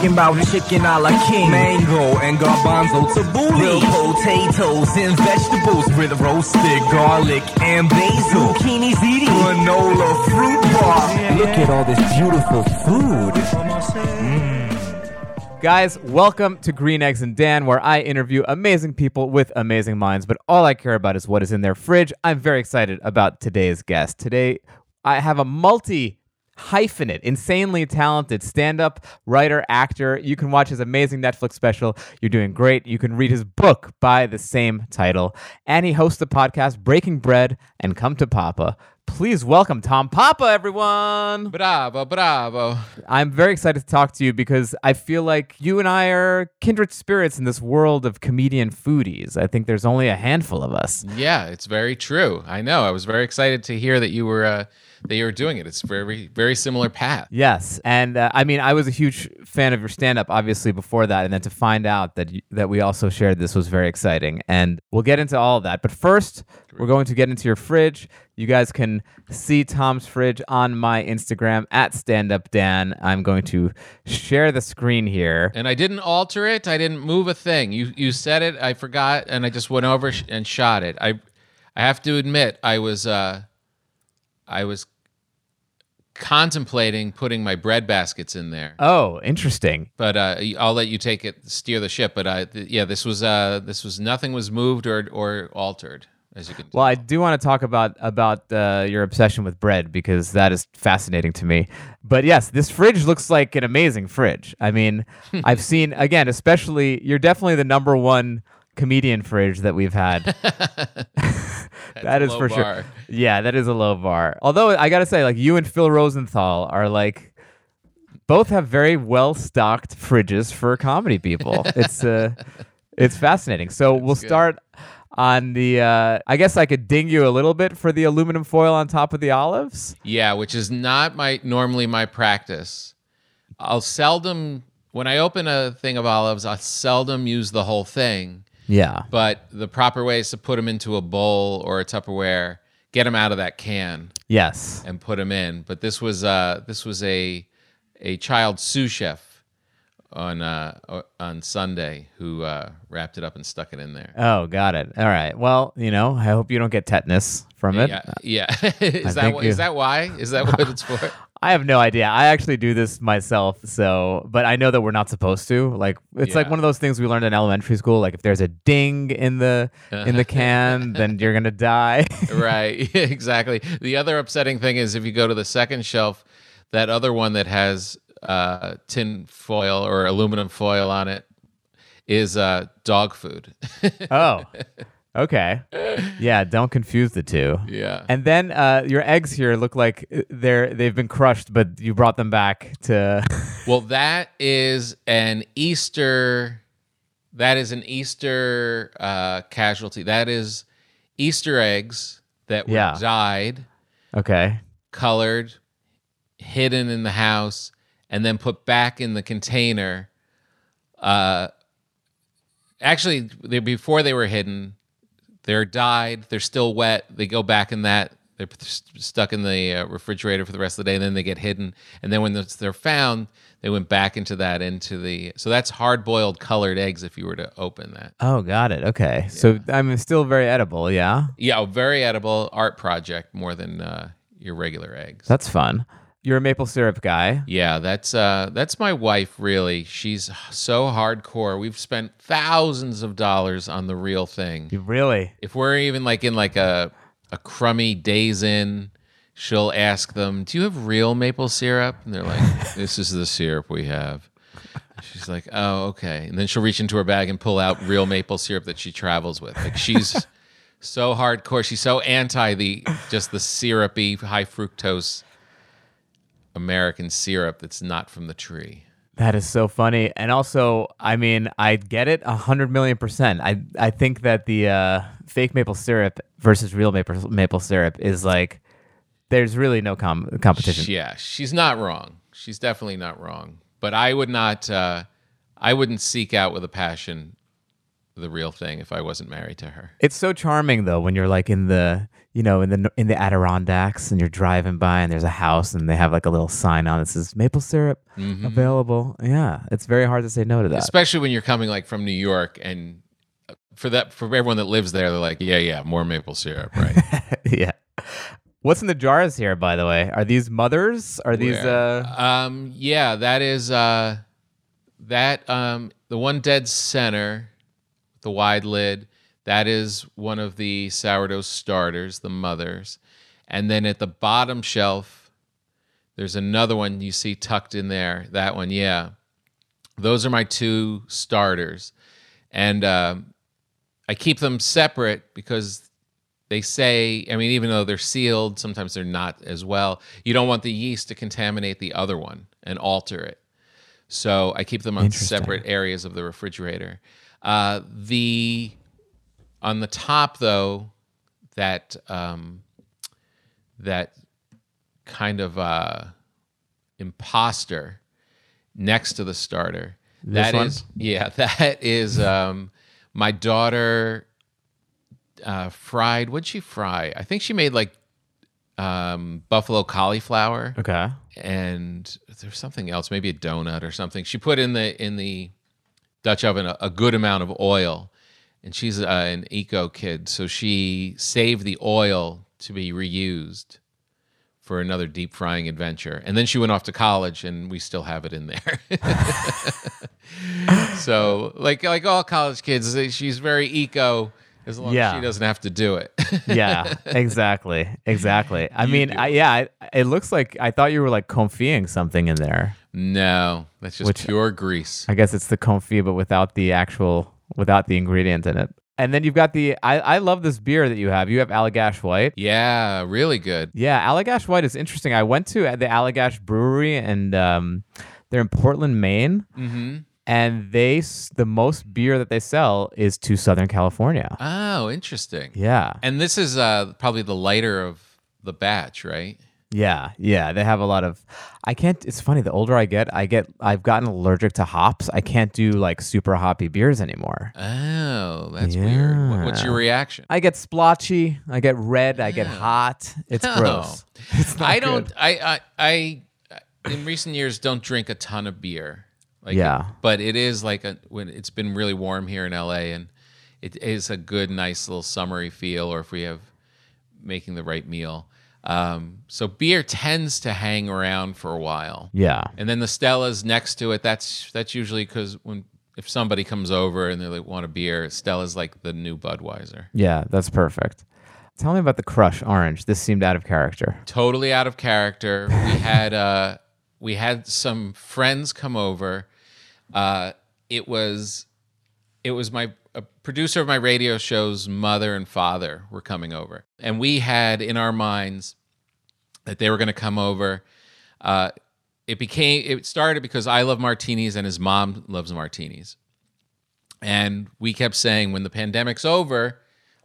Talking about chicken a la king, mango and garbanzo tabbouleh, grilled potatoes and vegetables with roasted garlic and basil, zucchini ziti, granola fruit bar. Look at all this beautiful food. Mm. Guys, welcome to Green Eggs and Dan, where I interview amazing people with amazing minds, but all I care about is what is in their fridge. I'm very excited about today's guest. Today, I have a multi hyphenate, insanely talented stand up writer, actor. You can watch his amazing Netflix special. You're doing great. You can read his book by the same title. And he hosts the podcast Breaking Bread and Come to Papa. Please welcome Tom Papa, everyone. Bravo, bravo. I'm very excited to talk to you because I feel like you and I are kindred spirits in this world of comedian foodies. I think there's only a handful of us. Yeah, it's very true. I know. I was very excited to hear that you were uh, that you were doing it. It's very very similar path. Yes, and uh, I mean, I was a huge fan of your stand-up, obviously before that, and then to find out that you, that we also shared this was very exciting. And we'll get into all of that, but first, we're going to get into your fridge. You guys can see Tom's fridge on my Instagram at StandUpDan. I'm going to share the screen here. And I didn't alter it. I didn't move a thing. You you said it. I forgot, and I just went over sh- and shot it. I I have to admit, I was uh, I was contemplating putting my bread baskets in there. Oh, interesting. But uh, I'll let you take it, steer the ship. But uh, th- yeah, this was uh, this was nothing was moved or or altered, as you can. Tell. Well, I do want to talk about about uh, your obsession with bread because that is fascinating to me. But yes, this fridge looks like an amazing fridge. I mean, I've seen again, especially you're definitely the number one comedian fridge that we've had. that is a is low for sure. Yeah, that is a low bar. Although I gotta say, like you and Phil Rosenthal are like both have very well stocked fridges for comedy people. it's uh, it's fascinating. So we'll good. start on the. Uh, I guess I could ding you a little bit for the aluminum foil on top of the olives. Yeah, which is not my normally my practice. I'll seldom when I open a thing of olives, I seldom use the whole thing. Yeah. But the proper way is to put them into a bowl or a Tupperware, get them out of that can, Yes. and put them in. But this was uh this was a a child sous chef on uh on Sunday who uh, wrapped it up and stuck it in there. Oh, got it. All right. Well, you know, I hope you don't get tetanus from it. Yeah, yeah. is that wh- you- is that why? Is that what it's for? I have no idea. I actually do this myself, so but I know that we're not supposed to. Like it's like one of those things we learned in elementary school. Like if there's a ding in the in the can, then you're gonna die. right exactly the other upsetting thing is if you go to the second shelf that other one that has uh, tin foil or aluminum foil on it is uh, dog food oh, okay. Yeah, don't confuse the two. yeah And then uh, your eggs here look like uh, they're they've been crushed, but you brought them back to. well that is an easter that is an easter uh, casualty that is easter eggs that were Yeah. dyed okay. colored, hidden in the house, and then put back in the container. Uh, actually, they, before they were hidden, they're dyed. They're still wet. They go back in that. They're stuck in the uh, refrigerator for the rest of the day, and then they get hidden. And then when they're found, they went back into that into the. So that's hard boiled colored eggs. If you were to open that, Oh, got it. Okay. So I'm still very edible. Yeah. yeah, very edible art project more than uh, your regular eggs. That's fun. You're a maple syrup guy. Yeah, that's uh that's my wife really. She's so hardcore. We've spent thousands of dollars on the real thing. Really? If we're even like in like a a crummy days in, she'll ask them, "Do you have real maple syrup?" And they're like, "This is the syrup we have." She's like, "Oh, okay." And then she'll reach into her bag and pull out real maple syrup that she travels with. Like she's so hardcore. She's so anti the just the syrupy high fructose American syrup that's not from the tree. That is so funny. And also, I mean, I get it a hundred million percent. I I think that the uh, fake maple syrup versus real maple maple syrup is like there's really no com- competition. Yeah, she's not wrong. She's definitely not wrong. But I would not. Uh, I wouldn't seek out with a passion the real thing if I wasn't married to her. It's so charming though when you're like in the you know in the in the Adirondacks and you're driving by and there's a house and they have like a little sign on that says maple syrup available. Yeah, it's very hard to say no to that. Especially when you're coming like from New York and uh, for that for everyone that lives there, they're like, yeah, yeah, more maple syrup, right? yeah. What's in the jars here, by the way? Are these mothers? Are these Where? uh um, yeah, that is uh, that um, the one dead center, the wide lid. That is one of the sourdough starters, the mothers, and then at the bottom shelf, there's another one you see tucked in there. That one, yeah, those are my two starters, and um, I keep them separate because they say, I mean, even though they're sealed, sometimes they're not as well. You don't want the yeast to contaminate the other one and alter it. So I keep them on separate areas of the refrigerator. Uh, the on the top though, that um, that kind of uh, imposter next to the starter. This That one? is- yeah, that is um, my daughter uh, fried. What'd she fry? I think she made like um, buffalo cauliflower okay? and there's something else, maybe a donut or something. She put in the in the Dutch oven a, a good amount of oil, and she's uh, an eco kid, so she saved the oil to be reused for another deep frying adventure. And then she went off to college, and we still have it in there. so, like like all college kids, she's very eco as long Yeah. as she doesn't have to do it. Yeah, exactly, exactly. I You mean. I, yeah, I, it looks like I thought you were like confying something in there. No, that's just Which- pure grease. I guess it's the confit, but without the actual, without the ingredient in it. And then you've got the. I, I love this beer that you have. You have Allagash White. Yeah, really good. Yeah, Allagash White is interesting. I went to the Allagash Brewery, and um, they're in Portland, Maine, Mm-hmm. and they the most beer that they sell is to Southern California. Oh, interesting. Yeah, And this is uh, probably the lighter of the batch, right? Yeah, yeah. They have a lot of. I can't. It's funny. The older I get, I get. I've gotten allergic to hops. I can't do like super hoppy beers anymore. Oh, that's weird. What- What's your reaction? I get splotchy. I get red. I get hot. It's No. gross. It's not I don't. good. I, I I in recent years don't drink a ton of beer. Like, Yeah. but it is like a when it's been really warm here in LA, and it is a good, nice little summery feel. Or if we have making the right meal, um, so beer tends to hang around for a while. Yeah. And then the Stella's next to it. That's that's usually because when if somebody comes over and they like, want a beer, Stella's like the new Budweiser. Yeah. That's perfect. Tell me about the Crush Orange. This seemed out of character. Totally out of character. We had uh, we had some friends come over. Uh, it was it was my a producer of my radio show's mother and father were coming over, and we had in our minds that they were going to come over. Uh, it became it started because I love martinis and his mom loves martinis, and we kept saying when the pandemic's over,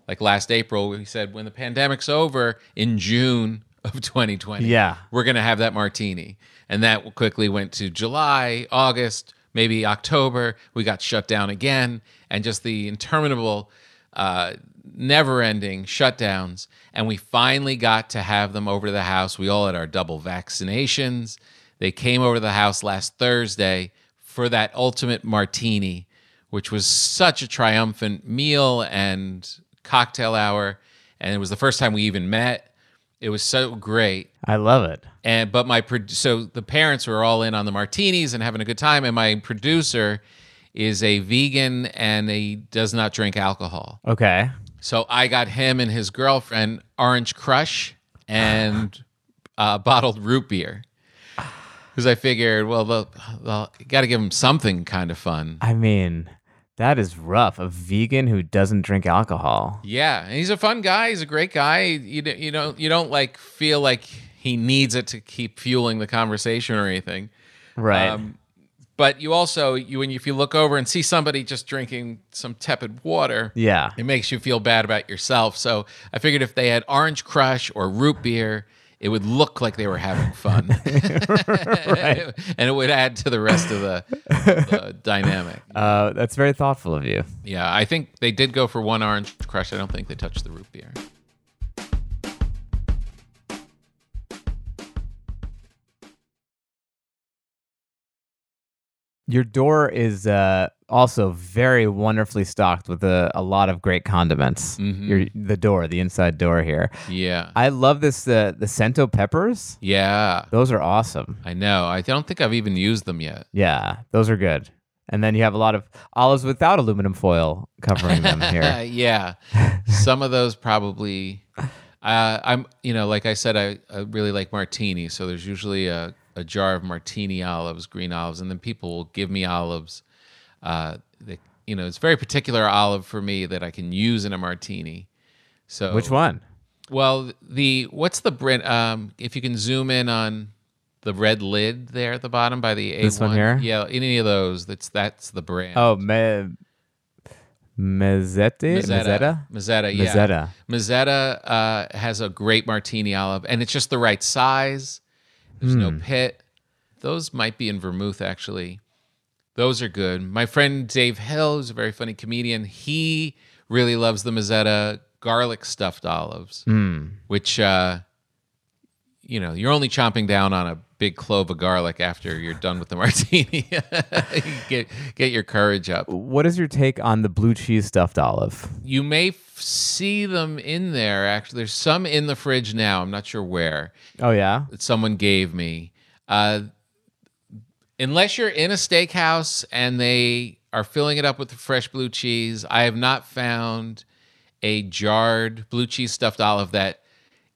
like last April, we said when the pandemic's over in June of 2020, Yeah. we're gonna have that martini, and that quickly went to July, August, maybe October. We got shut down again, and just the interminable, uh, never-ending shutdowns. And we finally got to have them over to the house. We all had our double vaccinations. They came over to the house last Thursday for that ultimate martini, which was such a triumphant meal and cocktail hour. And it was the first time we even met. It was so great. I love it. And but my so the parents were all in on the martinis and having a good time, and my producer is a vegan and he does not drink alcohol. Okay. So I got him and his girlfriend Orange Crush and uh, bottled root beer because I figured, well, they'll, they'll got to give them something kind of fun. I mean, that is rough. A vegan who doesn't drink alcohol. Yeah, and he's a fun guy. He's a great guy. You you don't you don't like feel like he needs it to keep fueling the conversation or anything. Right. Um, but you also you when you, if you look over and see somebody just drinking some tepid water, Yeah. it makes you feel bad about yourself. So I figured if they had orange crush or root beer, it would look like they were having fun, and it would add to the rest of the, the dynamic. Uh, that's very thoughtful of you. Yeah, I think they did go for one orange crush. I don't think they touched the root beer. Your door is uh, also very wonderfully stocked with a, a lot of great condiments. Your the door, the inside door here. Yeah, I love this uh, the Cento peppers. yeah, Those are awesome. I know. I don't think I've even used them yet. Yeah, those are good. And then you have a lot of olives without aluminum foil covering them here. yeah, some of those probably. Uh, I'm, you know, like I said, I, I really like martini. So there's usually a, a jar of martini olives, green olives, and then people will give me olives. Uh, you know, it's very particular olive for me that I can use in a martini. So Which one? Well, the what's the brand? Um, if you can zoom in on the red lid there at the bottom by the A1. This one here? Yeah, any of those. That's that's the brand. Oh, me, mezzette? Mezzetta. Mezzetta, yeah. Mezzetta. Mezzetta uh, has a great martini olive, and it's just the right size. There's no pit. Those might be in vermouth, actually. Those are good. My friend Dave Hill, who's a very funny comedian, he really loves the Mezzetta garlic stuffed olives, which, uh, you know, you're only chomping down on a big clove of garlic after you're done with the martini. get, get your courage up. What is your take on the blue cheese stuffed olive? You may see them in there. Actually, there's some in the fridge now. I'm not sure where Oh yeah, that someone gave me. Uh, unless you're in a steakhouse and they are filling it up with the fresh blue cheese, I have not found a jarred blue cheese stuffed olive that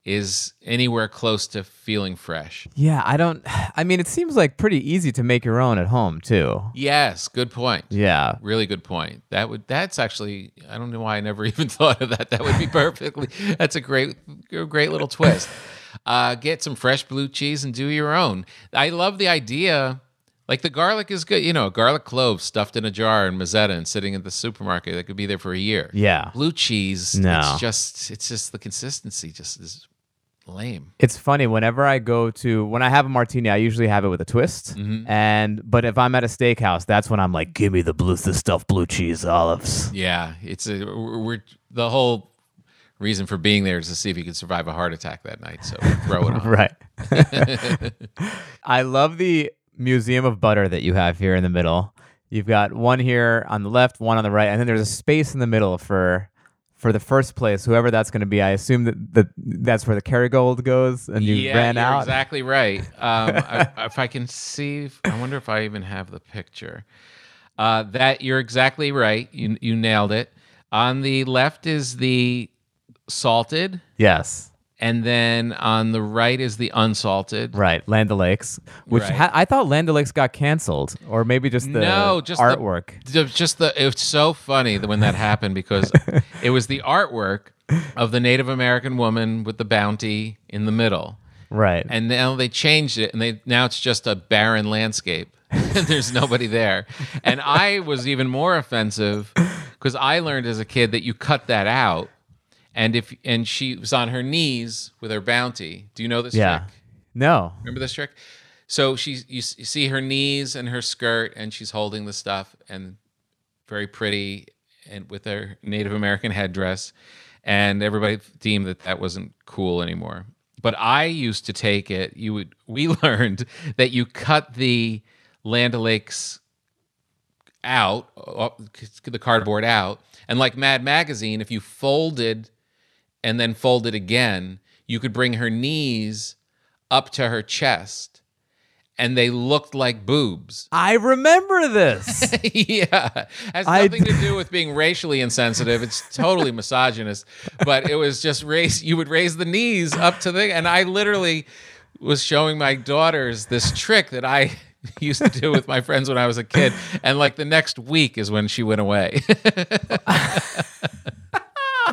is anywhere close to feeling fresh. yeah. I don't. I mean, it seems like pretty easy to make your own at home too. Yes, good point. Yeah, Really good point. That would that's actually I don't know why I never even thought of that. That would be perfectly. That's a great great little twist. Uh, get some fresh blue cheese and do your own. I love the idea. Like the garlic is good, you know, garlic cloves stuffed in a jar in Mezzetta and sitting at the supermarket that could be there for a year. yeah. Blue cheese, No. it's just it's just the consistency just is lame. It's funny whenever I go to when I have a martini, I usually have it with a twist. Mm-hmm. And but if I'm at a steakhouse, that's when I'm like, give me the blue the stuffed blue cheese olives. Yeah, it's a we're the whole reason for being there is to see if you can survive a heart attack that night. So throw it on. Right. I love the museum of butter that you have here in the middle. You've got one here on the left, one on the right, and then there's a space in the middle for for the first place, whoever that's going to be. I assume that, that that's where the Kerrygold goes, and you yeah, ran you're out. exactly right. Um, I, if I can see, if- I wonder if I even have the picture. Uh, that you're exactly right. You you nailed it. On the left is the salted, Yes, and then on the right is the unsalted. right. Land O'Lakes, which Right. ha- I thought Land O'Lakes got canceled, or maybe just the no, just artwork. the- just the it's so funny that when that happened because it was the artwork of the Native American woman with the bounty in the middle. right. and now they changed it and they now it's just a barren landscape and there's nobody there and i was even more offensive because i learned as a kid that you cut that out and if and she was on her knees with her bounty. Do you know this yeah. trick? No. remember this trick? So she's you, you see her knees and her skirt and she's holding the stuff and very pretty and with her native american headdress. And everybody deemed that that wasn't cool anymore. But i used to take it you would we learned that you cut the land o'lakes out uh, the cardboard out. And like mad magazine if you folded and then folded again you could bring her knees up to her chest and they looked like boobs I remember this. yeah has I nothing d- to do with being racially insensitive it's totally misogynist but it was just race. you would raise the knees up to the and i literally was showing my daughters this trick that i used to do with my friends when i was a kid and like the next week is when she went away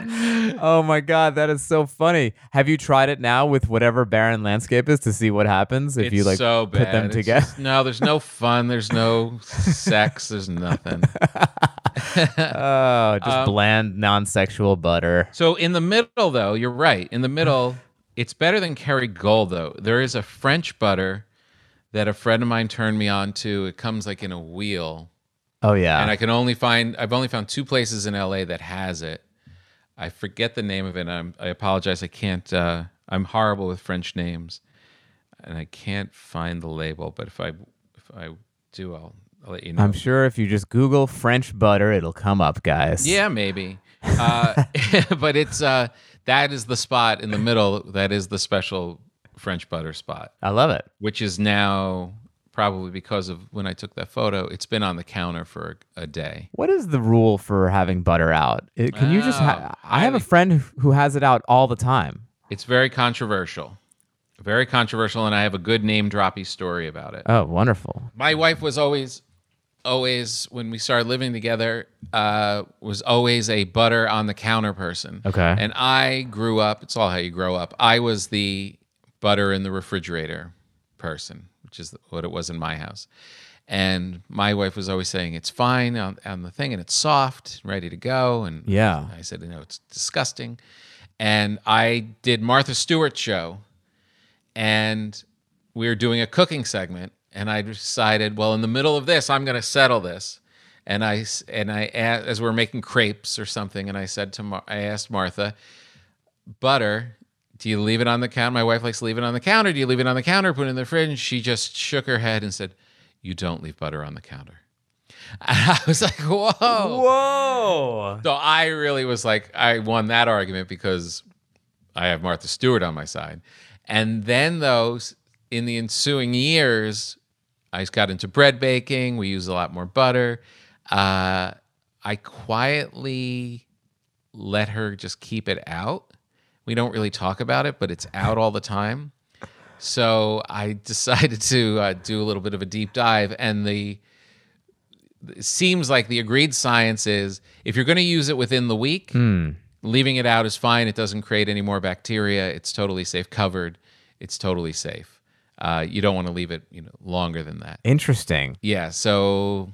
oh my god, that is so funny. Have you tried it now with whatever barren landscape is to see what happens if it's you like so put bad. them It's together? just- no, there's no fun. There's no sex. There's nothing. oh, just Um, bland non-sexual butter. So in the middle, though, you're right. In the middle, it's better than Kerrygold, though. There is a French butter that a friend of mine turned me on to. It comes like in a wheel, Oh yeah. and I can only find. I've only found two places in LA that has it. I forget the name of it. I'm, I apologize. I can't. Uh, I'm horrible with French names, and I can't find the label. But if I if I do, I'll, I'll let you know. I'm sure if you just Google French butter, it'll come up, guys. Yeah, maybe. Uh, but it's uh, that is the spot in the middle. That is the special French butter spot, I love it. which is now probably because of when I took that photo. It's been on the counter for a day. What is the rule for having butter out? It- can you just? Ha- Oh, I have a friend who has it out all the time. It's very controversial, very controversial, and I have a good name droppy story about it. Oh, wonderful. my wife was always always when we started living together uh was always a butter on the counter person Okay. and i grew up it's all how you grow up i was the butter in the refrigerator person which is what it was in my house. And my wife was always saying it's fine on, on the thing and it's soft ready to go. And Yeah. i said you know it's disgusting. And i did martha stewart's show and we were doing a cooking segment and i decided well in the middle of this i'm going to settle this. And I and I as we are making crepes or something and i said to Mar- i asked martha butter do you leave it on the counter my wife likes to leave it on the counter do you leave it on the counter put it in the fridge she just shook her head and said you don't leave butter on the counter and i was like whoa Whoa. so I really was like, I won that argument because I have Martha Stewart on my side. And then, those in the ensuing years, I got into bread baking. We use a lot more butter. Uh, I quietly let her just keep it out. We don't really talk about it, but it's out all the time. So I decided to uh, do a little bit of a deep dive, and the it seems like the agreed science is if you're going to use it within the week, leaving it out is fine. It doesn't create any more bacteria. It's totally safe. Covered, it's totally safe. Uh, you don't want to leave it, you know, longer than that. Interesting. Yeah. So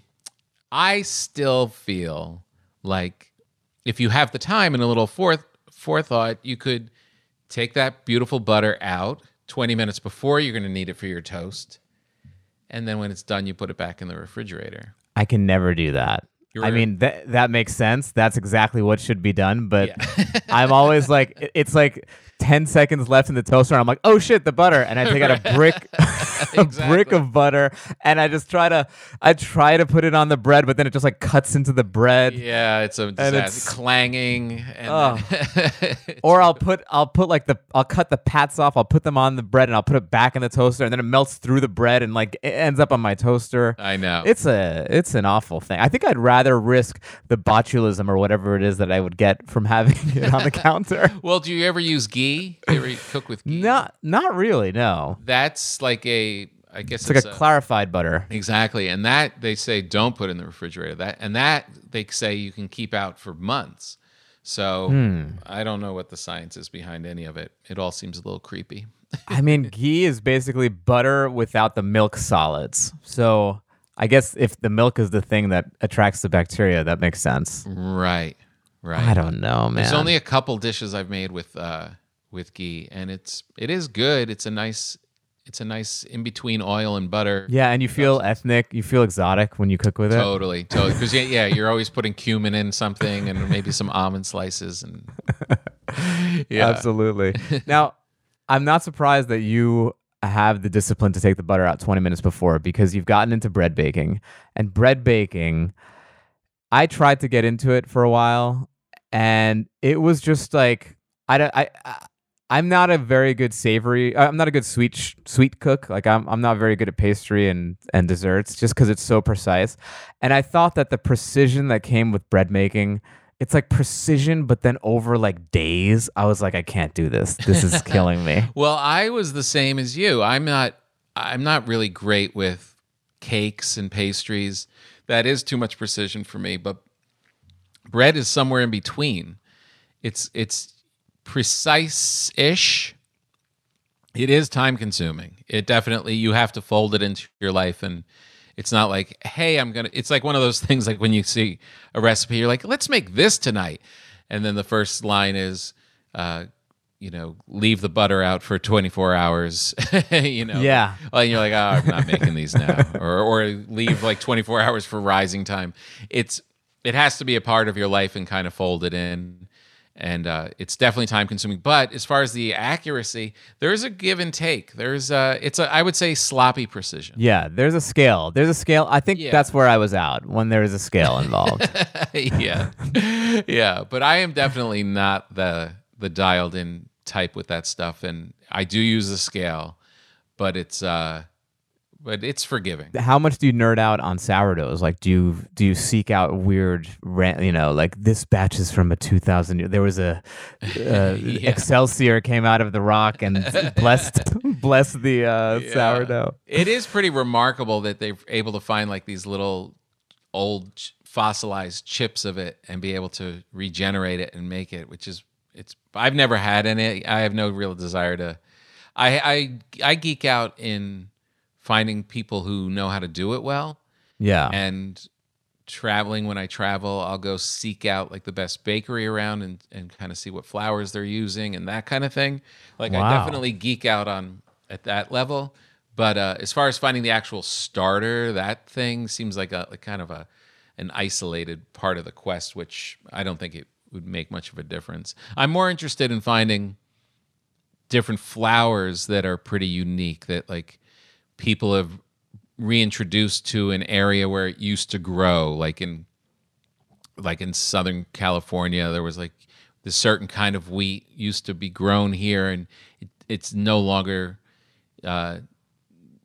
I still feel like if you have the time and a little forth forethought, you could take that beautiful butter out 20 minutes before you're going to need it for your toast. And then when it's done, you put it back in the refrigerator. I can never do that. You're I mean, that that makes sense. That's exactly what should be done. But I'm always like, it's like 10 seconds left in the toaster. And I'm like, oh shit, the butter. And I take out a brick, a brick of butter, and I just try to, I try to put it on the bread, but then it just like cuts into the bread. Yeah, it's a and it's- clanging. And Oh. then- Or I'll put, I'll put like the, I'll cut the pats off. I'll put them on the bread, and I'll put it back in the toaster, and then it melts through the bread, and like it ends up on my toaster. I know. It's a it's an awful thing. I think I'd rather risk the botulism or whatever it is that I would get from having it on the counter. well, do you ever use ghee? You ever cook with ghee? Not not really. No, That's like a, I guess it's like a clarified butter. Exactly, and that they say don't put in the refrigerator. That and that they say you can keep out for months. So Hmm. I don't know what the science is behind any of it. It all seems a little creepy. I mean, ghee is basically butter without the milk solids. So I guess if the milk is the thing that attracts the bacteria, that makes sense. Right, right. I don't know, man. There's only a couple dishes I've made with uh, with ghee, and it's it is good. It's a nice it's a nice in between oil and butter. yeah, and you feel ethnic. You feel exotic when you cook with it. Totally, totally. Because yeah, yeah, you're always putting cumin in something, and maybe some almond slices, and yeah, Absolutely. now, I'm not surprised that you have the discipline to take the butter out 20 minutes before because you've gotten into bread baking. And bread baking, I tried to get into it for a while and it was just like I don't I, I I'm not a very good savory. uh, I'm not a good sweet sh- sweet cook. Like I'm I'm not very good at pastry and and desserts just cuz it's so precise. And I thought that the precision that came with bread making it's like precision, but then over like days, I was like, I can't do this. This is killing me. Well, I was the same as you. I'm not I'm not really great with cakes and pastries. That is too much precision for me, but bread is somewhere in between. It's it's precise ish. It is time consuming. It definitely you have to fold it into your life and it's not like, hey, I'm gonna it's like one of those things like when you see a recipe, you're like, let's make this tonight. And then the first line is uh, you know, leave the butter out for 24 hours, you know. Yeah. And you're like, oh, I'm not making these now. or or leave like 24 hours for rising time. It's it has to be a part of your life and kind of fold it in and uh, it's definitely time consuming. But as far as the accuracy, there's a give and take. There's a, it's a, I would say sloppy precision. Yeah, there's a scale. There's a scale. I think Yeah. that's where I was out when there is a scale involved. yeah, yeah. But I am definitely not the the dialed in type with that stuff, and I do use the scale, but it's uh, but it's forgiving. How much do you nerd out on sourdoughs? Like, do you do you seek out weird, you know, like this batch is from a 2000. There was a uh, Excelsior came out of the rock and blessed blessed the uh, sourdough. It is pretty remarkable that they're able to find like these little old fossilized chips of it and be able to regenerate it and make it, which is it's. I've never had any. I have no real desire to. I I I geek out in finding people who know how to do it well Yeah, and traveling when I travel, I'll go seek out like the best bakery around and, and kind of see what flours they're using and that kind of thing. Like I definitely geek out on at that level. But uh, as far as finding the actual starter, that thing seems like a like kind of a an isolated part of the quest, which I don't think it would make much of a difference. I'm more interested in finding different flours that are pretty unique that like people have reintroduced to an area where it used to grow like in like in southern california there was like this certain kind of wheat used to be grown here and it, it's no longer uh,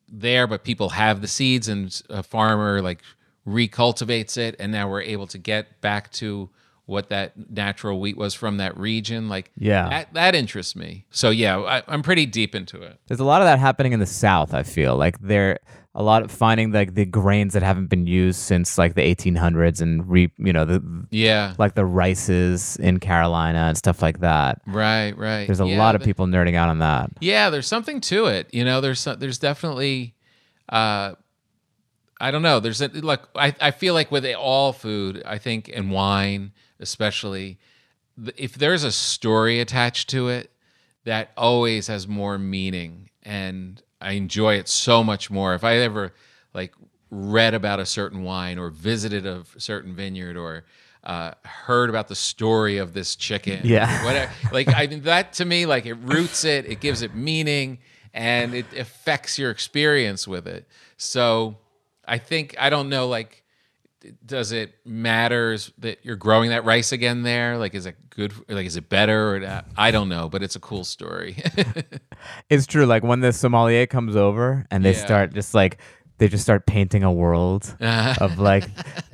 there but people have the seeds and a farmer like recultivates it and now we're able to get back to what that natural wheat was from that region like Yeah. that, that interests me so yeah I, i'm pretty deep into it There's a lot of that happening in the South. I feel like there a lot of finding like the grains that haven't been used since like the 1800s and re you know the yeah like the rices in Carolina and stuff like that. right right There's a Yeah, lot of people nerding out on that. Yeah, there's something to it. You know, there's some, there's definitely, uh, I don't know. There's a, like I I feel like with all food, I think and wine especially, if there's a story attached to it, that always has more meaning, and I enjoy it so much more. If I ever like read about a certain wine or visited a certain vineyard or uh, heard about the story of this chicken, Yeah. whatever. Like I mean, that to me, like it roots it, it gives it meaning, and it affects your experience with it. So I think I don't know, like. Does it matters that you're growing that rice again there? Like, is it good? Like, is it better or not? I don't know, but it's a cool story. It's true. Like when the sommelier comes over and they Yeah. start just like they just start painting a world of like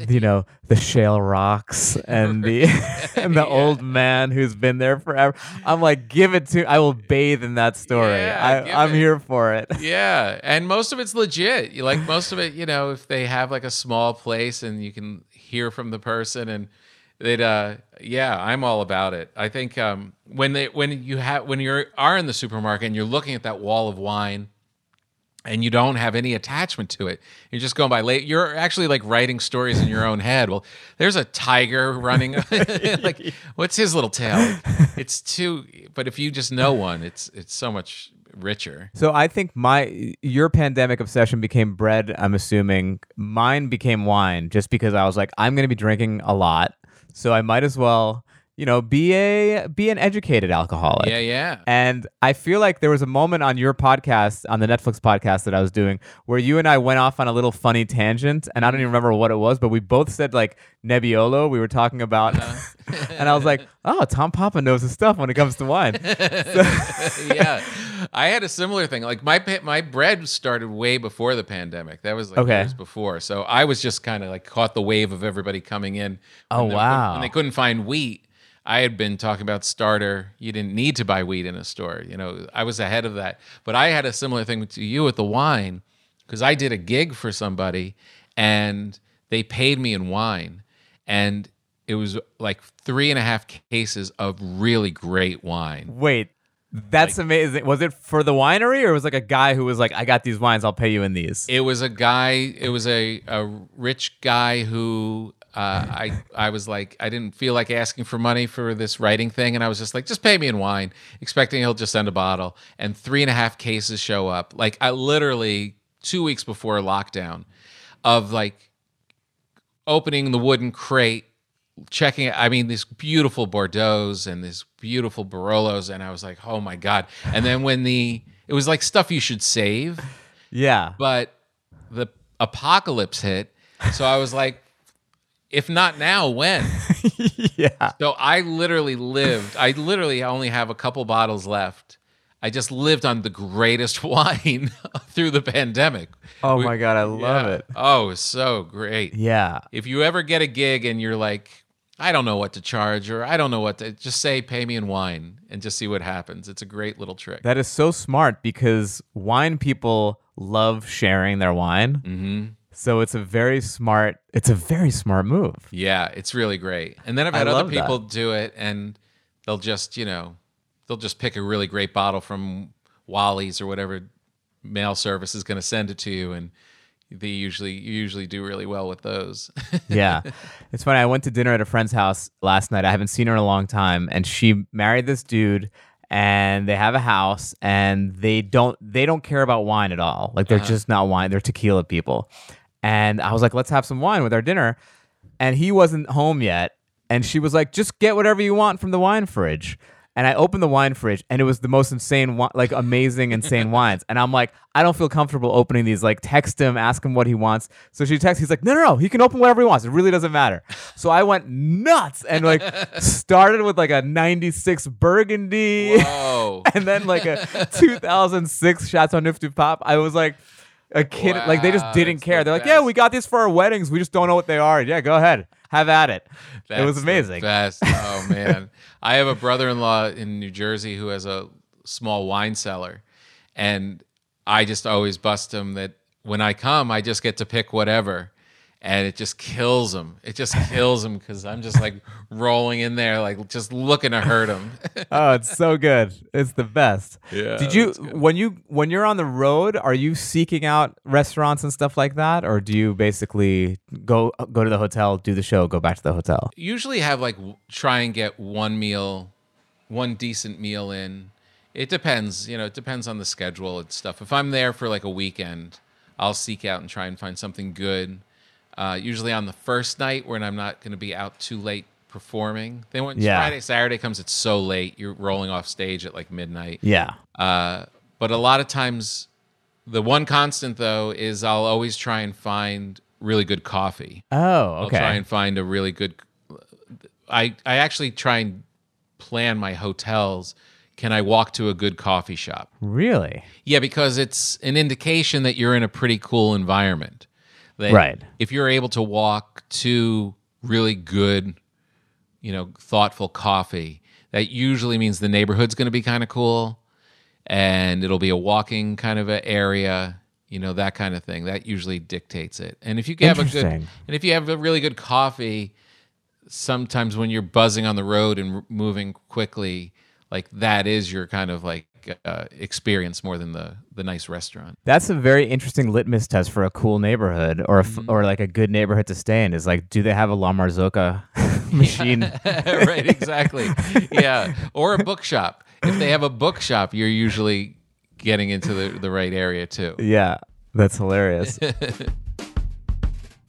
you know the shale rocks and the and the old man who's been there forever. I'm like, give it to. I will bathe in that story. Yeah, I, I'm it. here for it. Yeah, and most of it's legit. You like most of it, you know, if they have like a small place and you can hear from the person and it uh yeah, I'm all about it. I think um when they when you have when you're are in the supermarket and you're looking at that wall of wine and you don't have any attachment to it. You're just going by late. You're actually like writing stories in your own head. Well, there's a tiger running. like, what's his little tail? It's too. But if you just know one, it's it's so much richer. So I think my your pandemic obsession became bread. I'm assuming mine became wine, just because I was like, I'm going to be drinking a lot, so I might as well, you know, be a be an educated alcoholic. Yeah, yeah. And I feel like there was a moment on your podcast, on the Netflix podcast that I was doing, where you and I went off on a little funny tangent, and I don't even remember what it was, but we both said like Nebbiolo. We were talking about, uh-huh. and I was like, "Oh, Tom Papa knows his stuff when it comes to wine." yeah, I had a similar thing. Like my pa- my bread started way before the pandemic. That was like Okay. years before. So I was just kind of like caught the wave of everybody coming in. Oh, wow. When they couldn't find wheat, I had been talking about starter. You didn't need to buy wheat in a store. You know, I was ahead of that. But I had a similar thing to you with the wine because I did a gig for somebody and they paid me in wine and it was like three and a half cases of really great wine. Wait, that's amazing. Was it for the winery or was it like a guy who was like, I got these wines, I'll pay you in these? It was a guy. It was a a rich guy who uh, I I was like I didn't feel like asking for money for this writing thing, and I was just like, just pay me in wine, expecting he'll just send a bottle. And three and a half cases show up. Like I literally two weeks before lockdown, of like opening the wooden crate, checking. I mean, these beautiful Bordeaux's and these beautiful Barolos, and I was like, oh my god. And then when the it was like stuff you should save Yeah. but the apocalypse hit. So I was like, if not now, when? yeah. So I literally lived, I literally only have a couple bottles left. I just lived on the greatest wine through the pandemic. Oh We- my God, I love Yeah. it. Oh, so great. Yeah. If you ever get a gig and you're like, I don't know what to charge or I don't know what to just say pay me in wine and just see what happens. It's a great little trick. That is so smart because wine people love sharing their wine. hmm So it's a very smart, it's a very smart move. Yeah, it's really great. And then I've had other love that. people do it and they'll just, you know, they'll just pick a really great bottle from Wally's or whatever mail service is going to send it to you and they usually you usually do really well with those. yeah. It's funny. I went to dinner at a friend's house last night. I haven't seen her in a long time. And she married this dude and they have a house and they don't they don't care about wine at all. Like they're uh-huh. just not wine. They're tequila people. And I was like, let's have some wine with our dinner. And he wasn't home yet. And she was like, just get whatever you want from the wine fridge. And I opened the wine fridge, and it was the most insane, like amazing, insane wines. And I'm like, I don't feel comfortable opening these. Like, text him, ask him what he wants. So she texts, he's like, no, no, no, he can open whatever he wants. It really doesn't matter. So I went nuts and like started with like a '96 Burgundy, Whoa. and then like a 2006 Chateau Neuf du Pape. I was like. A kid, like they just didn't care. the They're like, "Yeah, we got these for our weddings. We just don't know what they are." Yeah, go ahead, have at it. it was That's amazing. best. Oh man. I have a brother-in-law in New Jersey who has a small wine cellar and I just always bust him that when I come I just get to pick whatever and it just kills him. It just kills him cuz I'm just like rolling in there like just looking to hurt him. oh, it's so good. It's the best. Yeah, Did you when you when you're on the road, are you seeking out restaurants and stuff like that or do you basically go go to the hotel, do the show, go back to the hotel? usually have like try and get one meal, one decent meal in. It depends, you know, it depends on the schedule and stuff. If I'm there for like a weekend, I'll seek out and try and find something good. Uh, usually on the first night when I'm not going to be out too late performing. Then when Yeah. Friday, Saturday comes, it's so late. You're rolling off stage at like midnight. Yeah. Uh, but a lot of times, the one constant though is I'll always try and find really good coffee. Oh, I'll okay. try and find a really good. I I actually try and plan my hotels. Can I walk to a good coffee shop? really? Yeah, because it's an indication that you're in a pretty cool environment. That Right. If you're able to walk to really good, you know, thoughtful coffee, that usually means the neighborhood's going to be kind of cool, and it'll be a walking kind of a area. You know that kind of thing. That usually dictates it. And if you have a good, and if you have a really good coffee, sometimes when you're buzzing on the road and moving quickly, like that is your kind of like uh, experience more than the the nice restaurant. That's a very interesting litmus test for a cool neighborhood or a Mm-hmm. or like a good neighborhood to stay in is like do they have a La Marzocco machine? right, exactly. Yeah, or a bookshop. If they have a bookshop, you're usually getting into the, the right area too. Yeah, that's hilarious.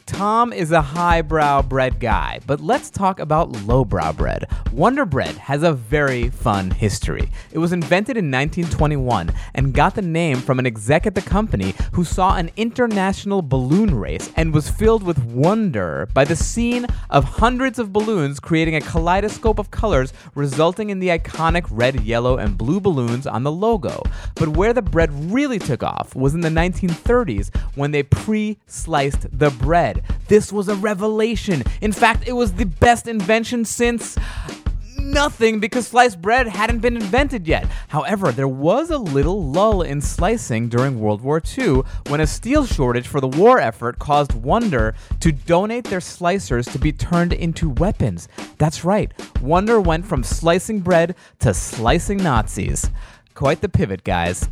Tom is a highbrow bread guy, but let's talk about lowbrow bread. Wonder Bread has a very fun history. It was invented in 1921 and got the name from an exec at the company who saw an international balloon race and was filled with wonder by the scene of hundreds of balloons creating a kaleidoscope of colors, resulting in the iconic red, yellow, and blue balloons on the logo. But where the bread really took off was in the 1930s when they pre sliced the bread. This was a revelation. In fact, it was the best invention since nothing because sliced bread hadn't been invented yet. However, there was a little lull in slicing during World War II when a steel shortage for the war effort caused Wonder to donate their slicers to be turned into weapons. That's right, Wonder went from slicing bread to slicing Nazis. Quite the pivot, guys.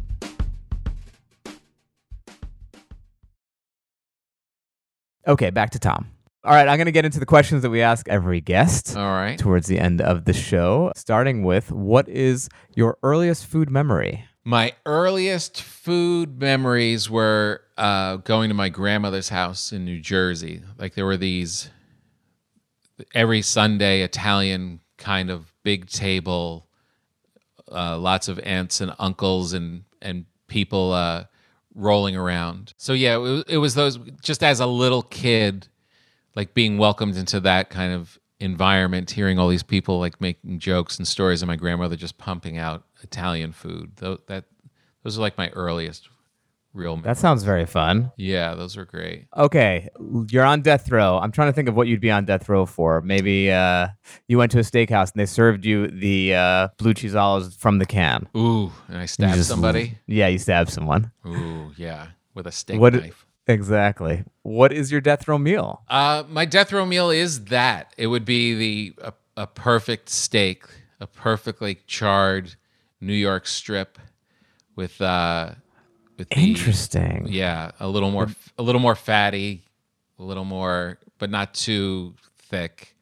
Okay, back to Tom. All right, I'm going to get into the questions that we ask every guest All right. towards the end of the show, starting with what is your earliest food memory? My earliest food memories were uh, going to my grandmother's house in New Jersey. Like there were these every Sunday Italian kind of big table, uh, lots of aunts and uncles and and people uh, rolling around. So yeah, it was, those. Just as a little kid, like being welcomed into that kind of environment, hearing all these people like making jokes and stories, and my grandmother just pumping out Italian food. That those are like my earliest real. That sounds very fun. yeah, those are great. Okay, you're on death row. I'm trying to think of what you'd be on death row for. Maybe uh, you went to a steakhouse and they served you the uh, blue cheese olives from the can. Ooh, and I stabbed just- somebody. Yeah, you stabbed someone. Ooh, yeah, with a steak What- knife. Exactly. What is your death row meal? Uh, my death row meal is that. It would be the a, a perfect steak, a perfectly charred New York strip with uh with the, Interesting. Yeah, a little more a little more fatty, a little more but not too thick.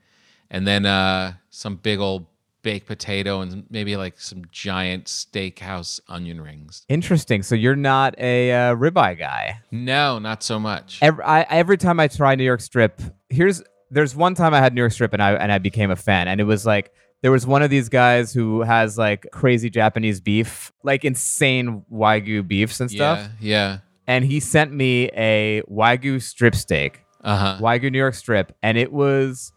And then uh some big old baked potato and maybe like some giant steakhouse onion rings. Interesting. So you're not a uh, ribeye guy. No, not so much. Every, I, every time I try New York strip, here's there's one time I had New York strip and I and I became a fan, and it was like there was one of these guys who has like crazy Japanese beef, like insane wagyu beefs and stuff, yeah, yeah. and he sent me a wagyu strip steak, Uh-huh. wagyu New York strip, and it was.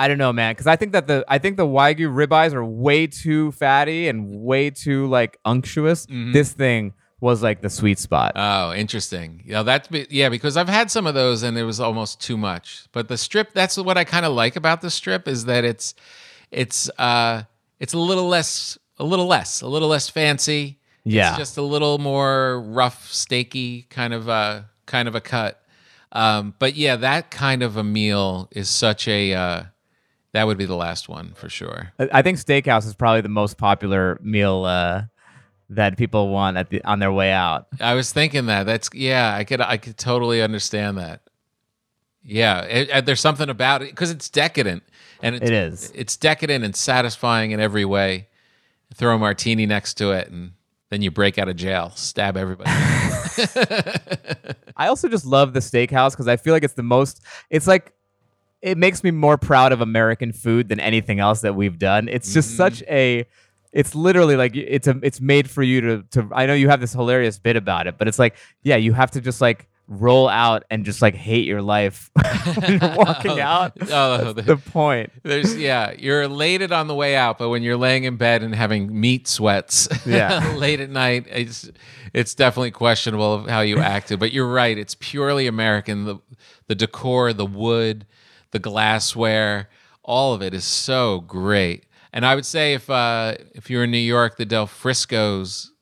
I don't know, man, because I think that the I think the wagyu ribeyes are way too fatty and way too like unctuous. Mhm. This thing was like the sweet spot. Oh, interesting. Yeah, that's be- yeah because I've had some of those and it was almost too much. But the strip, that's what I kind of like about the strip is that it's it's uh it's a little less a little less a little less fancy. Yeah. it's just a little more rough, steaky kind of uh kind of a cut. Um, but yeah, that kind of a meal is such a uh, that would be the last one for sure. I I think steakhouse is probably the most popular meal uh, that people want at the on their way out. I was thinking that. That's yeah. I could I could totally understand that. Yeah, it, it- there's something about it because it's decadent and it's, It is. It's decadent and satisfying in every way. Throw a martini next to it, and then you break out of jail, stab everybody. I also just love the steakhouse because I feel like it's the most. It's like it makes me more proud of American food than anything else that we've done. It's just mm-hmm. such a. It's literally like it's a. It's made for you to. To I know you have this hilarious bit about it, but it's like yeah, you have to just like roll out and just like hate your life when you're walking out. oh, That's the point. There's yeah, you're elated on the way out, but when you're laying in bed and having meat sweats, Yeah. late at night, it's it's definitely questionable of how you acted. But you're right; it's purely American. The the decor, the wood, the glassware, all of it is so great. And I would say if uh, if you're in New York, the Del Frisco's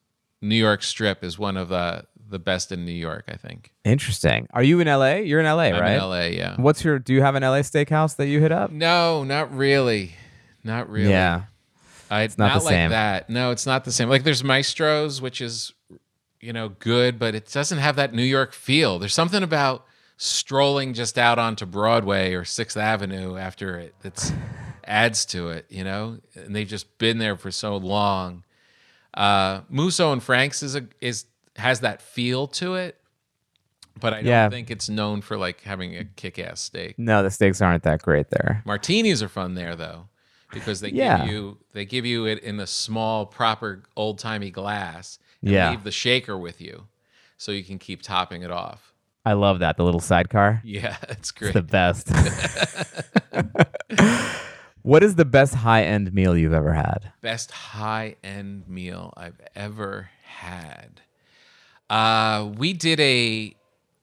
New York Strip is one of the the best in New York. I think. Interesting. Are you in LA? You're in LA, I'm right? in LA, yeah. What's your? Do you have an LA steakhouse that you hit up? No, not really. Not really. Yeah. I, It's not not, the like same. that. No, it's not the same. Like there's Maestros, which is, you know, good, but it doesn't have that New York feel. There's something about strolling just out onto Broadway or Sixth Avenue after it that's adds to it, you know. And they've just been there for so long. Uh, Musso and Frank's is a is has that feel to it, but I don't Yeah. think it's known for like having a kick-ass steak. No, the steaks aren't that great there. Martinis are fun there though, because they Yeah. give you they give you it in a small, proper, old timey glass. And Yeah. leave the shaker with you, so you can keep topping it off. I love that the little sidecar. Yeah, it's It's great. the best. what is the best high end meal you've ever had? Best high end meal I've ever had. Uh, we did a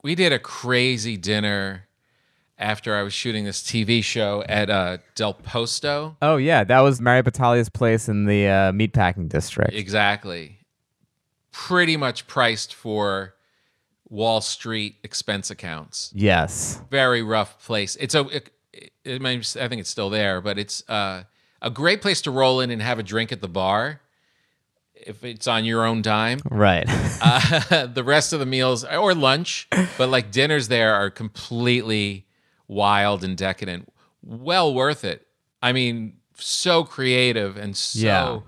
we did a crazy dinner after I was shooting this TV show at uh, Del Posto. Oh yeah, that was Mario Batali's place in the uh, meatpacking district. Exactly. Pretty much priced for Wall Street expense accounts. yes. Very rough place. It's a. It, it, I think it's still there, but it's uh, a great place to roll in and have a drink at the bar. If it's on your own dime, Right. uh, the rest of the meals or lunch, but like dinners there are completely wild and decadent. Well worth it. I mean, so creative and so. Yeah.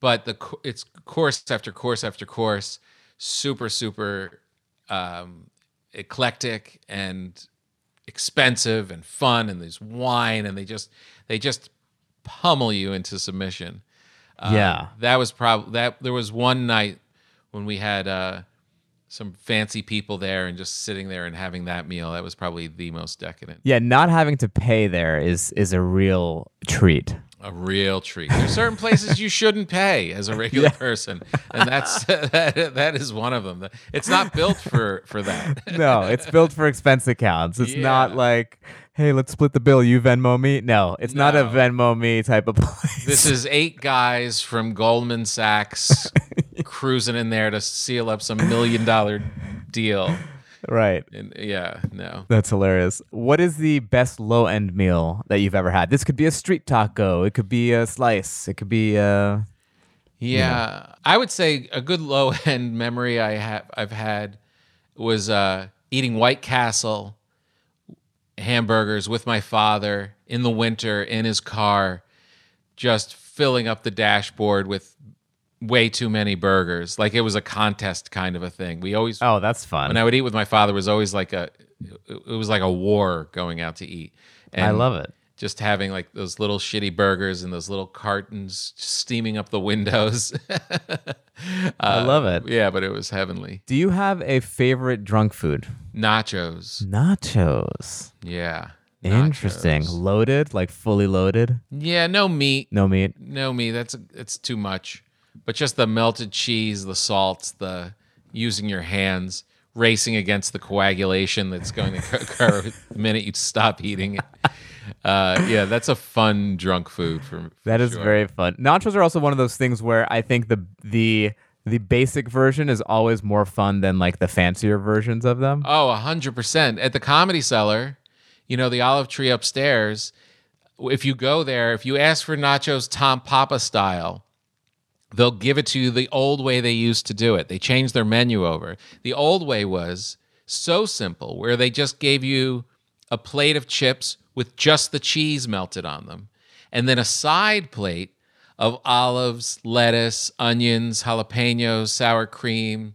But the it's course after course after course, super super um, eclectic and expensive and fun, and there's wine, and they just they just pummel you into submission. Uh, Yeah. that was probably that. There was one night when we had uh, some fancy people there, and just sitting there and having that meal. That was probably the most decadent. yeah, not having to pay there is is a real treat. A real treat. There's certain places you shouldn't pay as a regular person, and that's that, that is one of them. It's not built for for that. No, it's built for expense accounts. It's not like, hey, let's split the bill. You Venmo me. No, it's not a Venmo me type of place. This is eight guys from Goldman Sachs cruising in there to seal up some million dollar deal. right. And yeah, no. That's hilarious. What is the best low end meal that you've ever had? This could be a street taco. It could be a slice. It could be uh Yeah, I would say a good low end memory I have I've had was uh, eating White Castle hamburgers with my father in the winter in his car, just filling up the dashboard with way too many burgers. Like it was a contest kind of a thing. We always oh, that's fun. when I would eat with my father was always like a it was like a war going out to eat. And I love it. Just having like those little shitty burgers and those little cartons steaming up the windows. I love it. Uh, yeah, but it was heavenly. Do you have a favorite drunk food? Nachos. Nachos. Yeah. Interesting. Nachos. Loaded, like fully loaded. Yeah, no meat. No meat. No meat. That's it's too much. But just the melted cheese, the salts, the using your hands, racing against the coagulation that's going to occur the minute you stop eating it. Uh, yeah, that's a fun drunk food for, for That is sure. very fun. Nachos are also one of those things where I think the the the basic version is always more fun than like the fancier versions of them. Oh, a hundred percent. At the comedy cellar, you know, the olive tree upstairs, if you go there, if you ask for nachos Tom Papa style, they'll give it to you the old way they used to do it. They changed their menu over. The old way was so simple, where they just gave you a plate of chips with just the cheese melted on them, and then a side plate of olives, lettuce, onions, jalapenos, sour cream,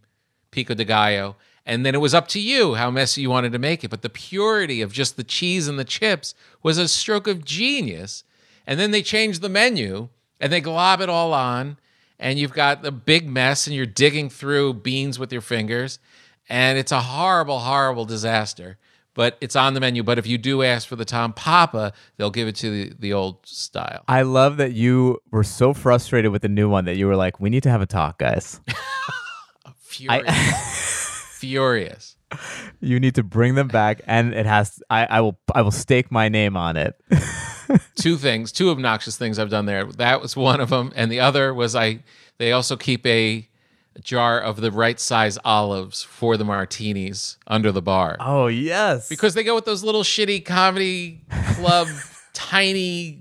pico de gallo. And then it was up to you how messy you wanted to make it. But the purity of just the cheese and the chips was a stroke of genius. And then they changed the menu and they glob it all on. And you've got the big mess and you're digging through beans with your fingers. And it's a horrible, horrible disaster. But it's on the menu. But if you do ask for the Tom Papa, they'll give it to the, the old style. I love that you were so frustrated with the new one that you were like, "We need to have a talk, guys. Furious. Furious. you need to bring them back, and it has. I, I will. I will stake my name on it." two things, two obnoxious things I've done there. That was one of them, and the other was I. They also keep a jar of the right size olives for the martinis under the bar oh yes, because they go with those little shitty comedy club tiny.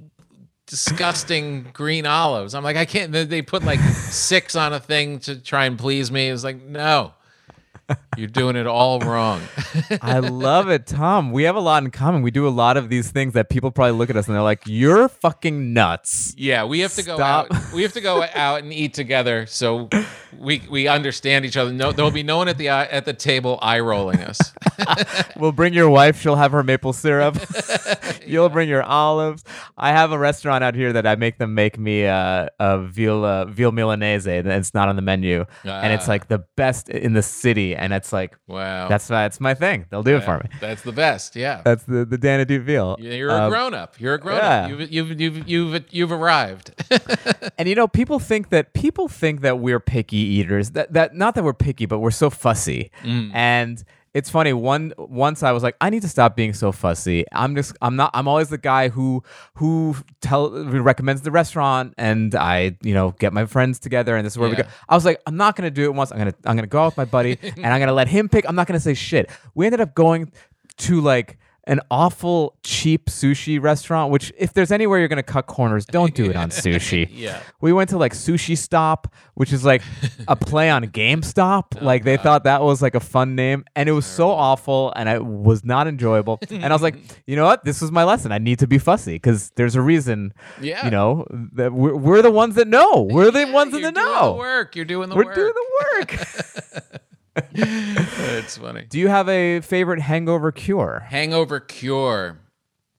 Disgusting green olives. I'm like, I can't. they- put like six on a thing to try and please me. It was like, no, you're doing it all wrong. I love it, Tom. We have a lot in common. We do a lot of these things that people probably look at us and they're like, "You're fucking nuts." Yeah, we have to go out. We have to go out and eat together, so we we understand each other. No, there will be no one at the eye- at the table eye rolling us. We'll bring your wife. She'll have her maple syrup. You'll bring your olives. I have a restaurant out here that I make them make me uh, a veal uh, veal milanese, and it's not on the menu, and it's Ah. like the best in the city. And it's like Wow, that's that's my thing. They'll do it for me. that's the best. Yeah, That's the the Dan Ahdoot veal. you're a Um, grown up. You're a grown yeah. up. You've you've you've you've you've arrived. And you know, people think that people think that we're picky eaters. That that not that we're picky, but we're so fussy. Mm. And It's funny. One once I was like, I need to stop being so fussy. I'm just I'm not I'm always the guy who who tell recommends the restaurant and I, you know, get my friends together and this is where we go. I was like, I'm not gonna do it once. I'm gonna I'm gonna go out with my buddy and I'm gonna let him pick. I'm not gonna say shit. We ended up going to like an awful cheap sushi restaurant, which if there's anywhere you're gonna cut corners, don't do it on sushi. Yeah. We went to like Sushi Stop, which is like a play on GameStop. Oh, like they thought that was like a fun name, and it was so awful, and it was not enjoyable. and I was like, you know what? This was my lesson. I need to be fussy because there's a reason. Yeah. You know that we're, we're the ones that know. We're the Yeah, ones in you're the doing know. The work. You're doing the work. we're doing the work. It's funny. Do you have a favorite hangover cure? Hangover cure?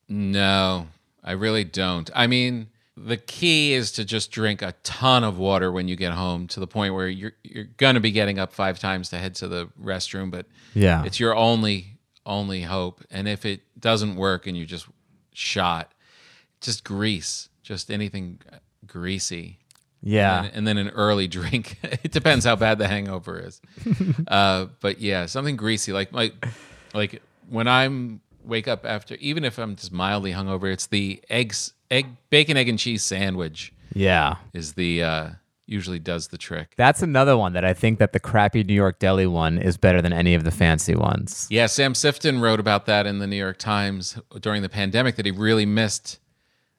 No, I really don't. I mean, the key is to just drink a ton of water when you get home to the point where you're you're gonna be getting up five times to head to the restroom, but Yeah. it's your only only hope. And if it doesn't work and you just shot, just grease, just anything greasy. Yeah. and, and then an early drink. it depends how bad the hangover is. uh, but yeah, something greasy like like like when I'm wake up after, even if I'm just mildly hungover, it's the eggs, egg, bacon, egg and cheese sandwich yeah. is the uh, usually does the trick. That's another one that I think that the crappy New York deli one is better than any of the fancy ones. Yeah, Sam Sifton wrote about that in the New York Times during the pandemic that he really missed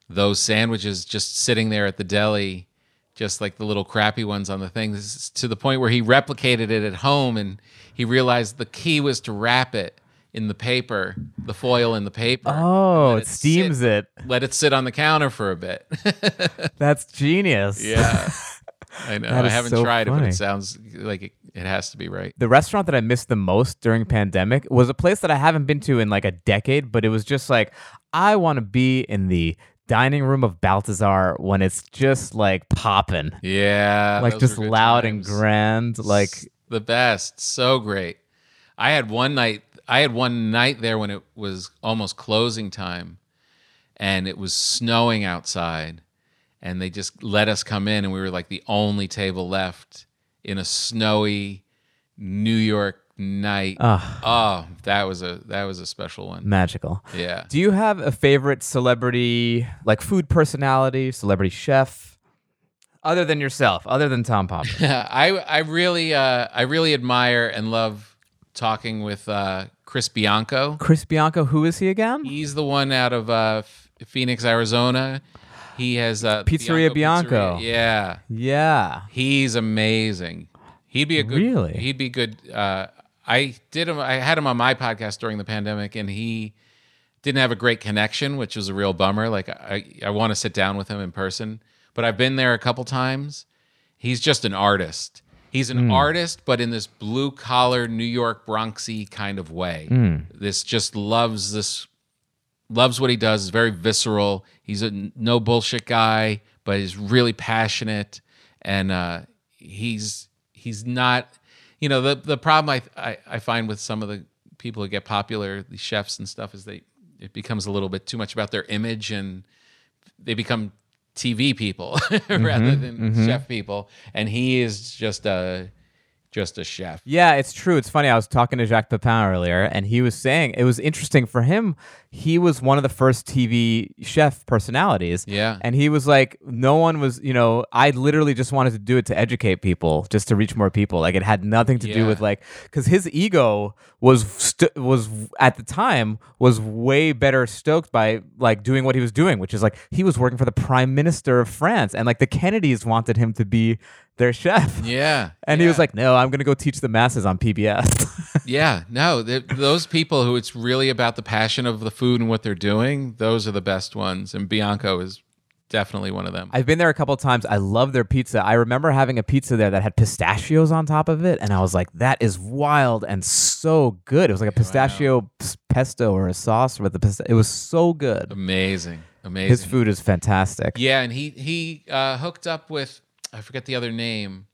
those sandwiches just sitting there at the deli, just like the little crappy ones on the thing, to the point where he replicated it at home and he realized the key was to wrap it in the paper, the foil in the paper. Oh, Let it steams sit- it. Let it sit on the counter for a bit. That's genius. yeah. I know. I haven't so tried it, but it sounds like it, it has to be right. the restaurant that I missed the most during pandemic was a place that I haven't been to in like a decade, but it was just like I want to be in the dining room of Balthazar when it's just like popping, Yeah. like just loud and grand. Like S- the best so great i had one night i had one night there when it was almost closing time and it was snowing outside and they just let us come in and we were like the only table left in a snowy new york night Ah. oh that was a that was a special one magical. yeah Do you have a favorite celebrity, like food personality, celebrity chef, other than yourself, other than Tom Papa? I I really uh, I really admire and love talking with uh, Chris Bianco. Chris Bianco, who is he again? He's the one out of uh, Phoenix, Arizona. He has uh, Pizzeria Bianco. Pizzeria. Yeah, Yeah. he's amazing. He'd be a good. Really? He'd be good. Uh, I did him. I had him on my podcast during the pandemic, and he didn't have a great connection, which was a real bummer. Like I, I want to sit down with him in person, but I've been there a couple times. He's just an artist. He's an artist, but in this blue collar New York Bronxy kind of way. This just loves this, loves what he does. Is very visceral. He's a no bullshit guy, but he's really passionate, and uh, he's he's not. You know the the problem I, I I find with some of the people who get popular, the chefs and stuff, is they it becomes a little bit too much about their image and they become TV people rather mm-hmm, than mm-hmm. chef people. And he is just a just a chef. Yeah, it's true. It's funny. I was talking to Jacques Pepin earlier, and he was saying it was interesting for him. He was one of the first TV chef personalities. Yeah. And he was like, no one was, you know, I literally just wanted to do it to educate people, just to reach more people. Like it had nothing to do with like, because his ego was st- was at the time was way better stoked by like doing what he was doing, which is like he was working for the prime minister of France, and like the Kennedys wanted him to be their chef. Yeah. And he was like, "No, I'm gonna go teach the masses on PBS." Yeah, no, those people who it's really about the passion of the food and what they're doing, those are the best ones. And Bianco is definitely one of them. I've been there a couple times. I love their pizza. I remember having a pizza there that had pistachios on top of it, and I was like, "That is wild and so good." It was like a pistachio pesto or a sauce with the pistachio. It was so good. amazing, amazing. His food is fantastic. Yeah, and he he uh, hooked up with I forget the other name,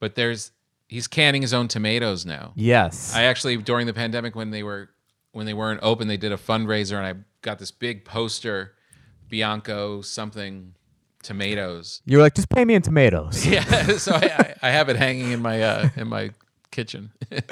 but there's he's canning his own tomatoes now. Yes. I actually during the pandemic when they were when they weren't open, they did a fundraiser and I got this big poster, Bianco something tomatoes. you were like, "Just pay me in tomatoes." Yeah, so I, I, I have it hanging in my uh, in my kitchen.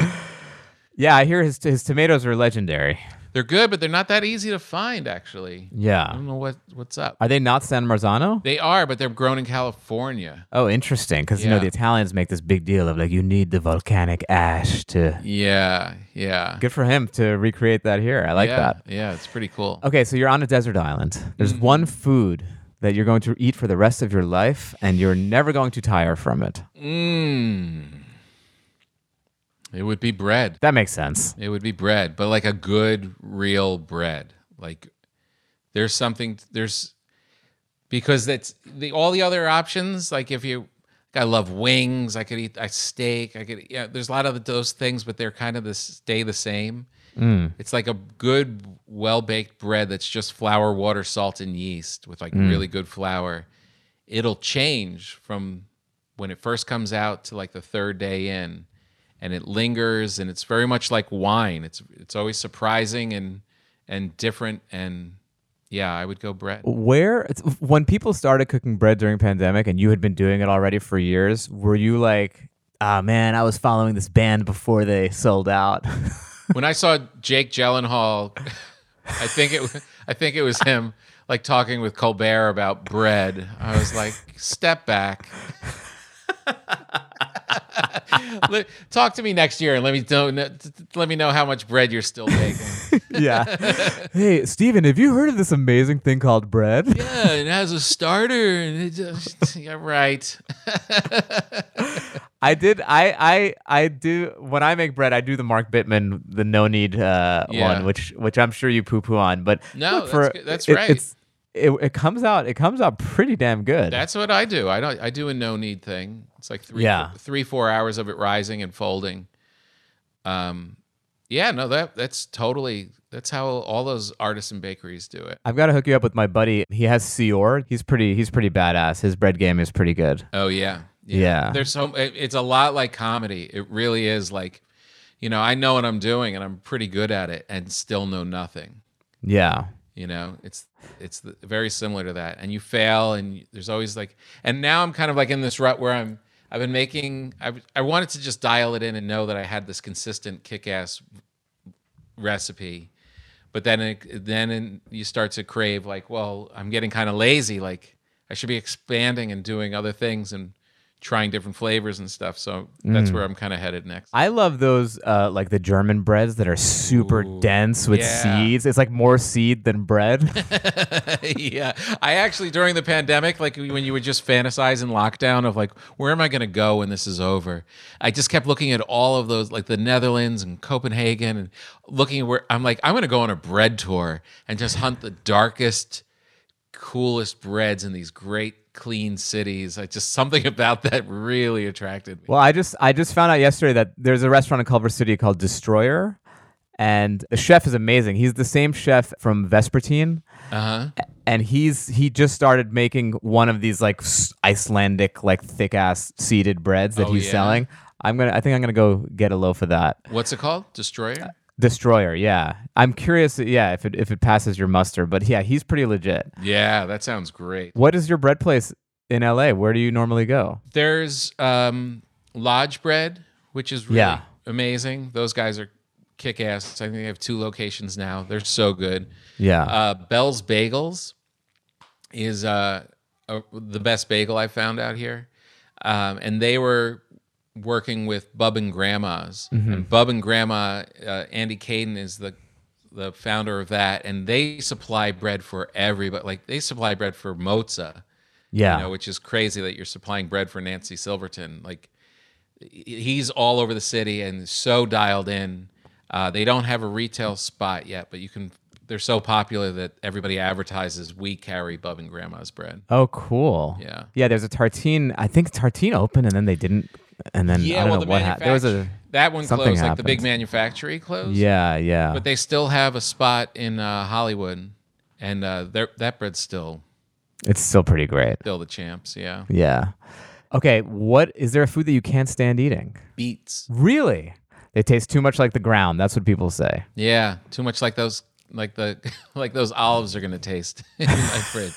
Yeah, I hear his his tomatoes are legendary. They're good, but they're not that easy to find. Actually, Yeah. I don't know what what's up. Are they not San Marzano? They are, but they're grown in California. Oh, interesting. Because you know Yeah. the Italians make this big deal of like you need the volcanic ash to. Yeah, yeah. Good for him to recreate that here. I like yeah, that. Yeah, it's pretty cool. Okay, so you're on a desert island. There's Mm-hmm. one food that you're going to eat for the rest of your life, and you're never going to tire from it. Mmm. It would be bread. That makes sense. It would be bread, but like a good, real bread. Like there's something there's because that's the all the other options. Like if you, I love wings. I could eat a steak. I could yeah. There's a lot of those things, but they're kind of the stay the same. Mm. It's like a good, well baked bread that's just flour, water, salt, and yeast with like really mm. good flour. It'll change from when it first comes out to like the third day in, and it lingers, and it's very much like wine. It's it's always surprising and and different, and yeah, I would go bread. Where when people started cooking bread during pandemic, and you had been doing it already for years, were you like, ah, man, I was following this band before they sold out? when I saw Jake Gyllenhaal, I think it I think it was him like talking with Colbert about bread. I was like, step back. Talk to me next year and let me know let me know how much bread you're still baking. yeah. hey, Steven, have you heard of this amazing thing called bread? yeah, it has a starter and it just yeah, right. I did. I I I do when I make bread. I do the Mark Bittman, the no knead uh, Yeah. one, which which I'm sure you poo poo on. But No, that's good- that's it- right. It's it, it comes out it comes out pretty damn good. That's what I do. I don't. I do a no knead thing. It's like three, Yeah. three, four hours of it rising and folding. Um, yeah, no, that that's totally. That's how all those artisan bakeries do it. I've got to hook you up with my buddy. He has Sior. He's pretty. He's pretty badass. His bread game is pretty good. Oh yeah, Yeah. There's so. it- It's a lot like comedy. It really is like, you know, I know what I'm doing and I'm pretty good at it, and still know nothing. Yeah. You know, it's it's the, very similar to that. And you fail, and there's always like. And now I'm kind of like in this rut where I'm. I've been making. I I wanted to just dial it in and know that I had this consistent kick-ass recipe, but then it, then in, you start to crave like, well, I'm getting kind of lazy. Like I should be expanding and doing other things and trying different flavors and stuff. So that's Mm. where I'm kind of headed next. I love those uh, like the German breads that are super Ooh, dense with yeah. seeds. It's like more seed than bread. yeah. I actually, during the pandemic, like when you would just fantasize in lockdown of like, where am I going to go when this is over? I just kept looking at all of those, like the Netherlands and Copenhagen, and looking where I'm like, I'm going to go on a bread tour and just hunt the darkest, coolest breads in these great, clean cities. I just something about that really attracted me. Well, I just I just found out yesterday that there's a restaurant in Culver City called Destroyer, and the chef is amazing. He's the same chef from Vespertine, Uh huh. and he's he just started making one of these like Icelandic like thick ass seeded breads that Oh, he's yeah? selling. I'm gonna I think I'm gonna go get a loaf of that. What's it called? Destroyer. Destroyer, yeah. I'm curious, yeah, if it if it passes your muster, but yeah, he's pretty legit. Yeah, that sounds great. What is your bread place in LA? Where do you normally go? There's um, Lodge Bread, which is really Yeah. amazing. Those guys are kick ass. I think they have two locations now. They're so good. Yeah. Uh, Belle's Bagels is uh, a, the best bagel I found out here. Um, and they were working with Bub and Grandma's. And Bub and Grandma, uh, Andy Kadin is the the founder of that, and they supply bread for everybody. Like they supply bread for Mozza yeah. you know, which is crazy that you're supplying bread for Nancy Silverton. Like he's all over the city and so dialed in. Uh, they don't have a retail spot yet, but you can. They're so popular that everybody advertises we carry Bub and Grandma's bread. Oh, cool. Yeah. Yeah, there's a Tartine. I think Tartine opened and then they didn't. And then I don't know what happened. There was a. that one closed, like the big happened. manufacturer closed. Yeah, yeah. but they still have a spot in uh, Hollywood, and uh, that bread's still it's still pretty great. still the champs. Yeah, Yeah. Okay, what is there a food that you can't stand eating? beets. Really? They taste too much like the ground. That's what people say. Yeah, too much like those like the like those olives are gonna taste in my fridge.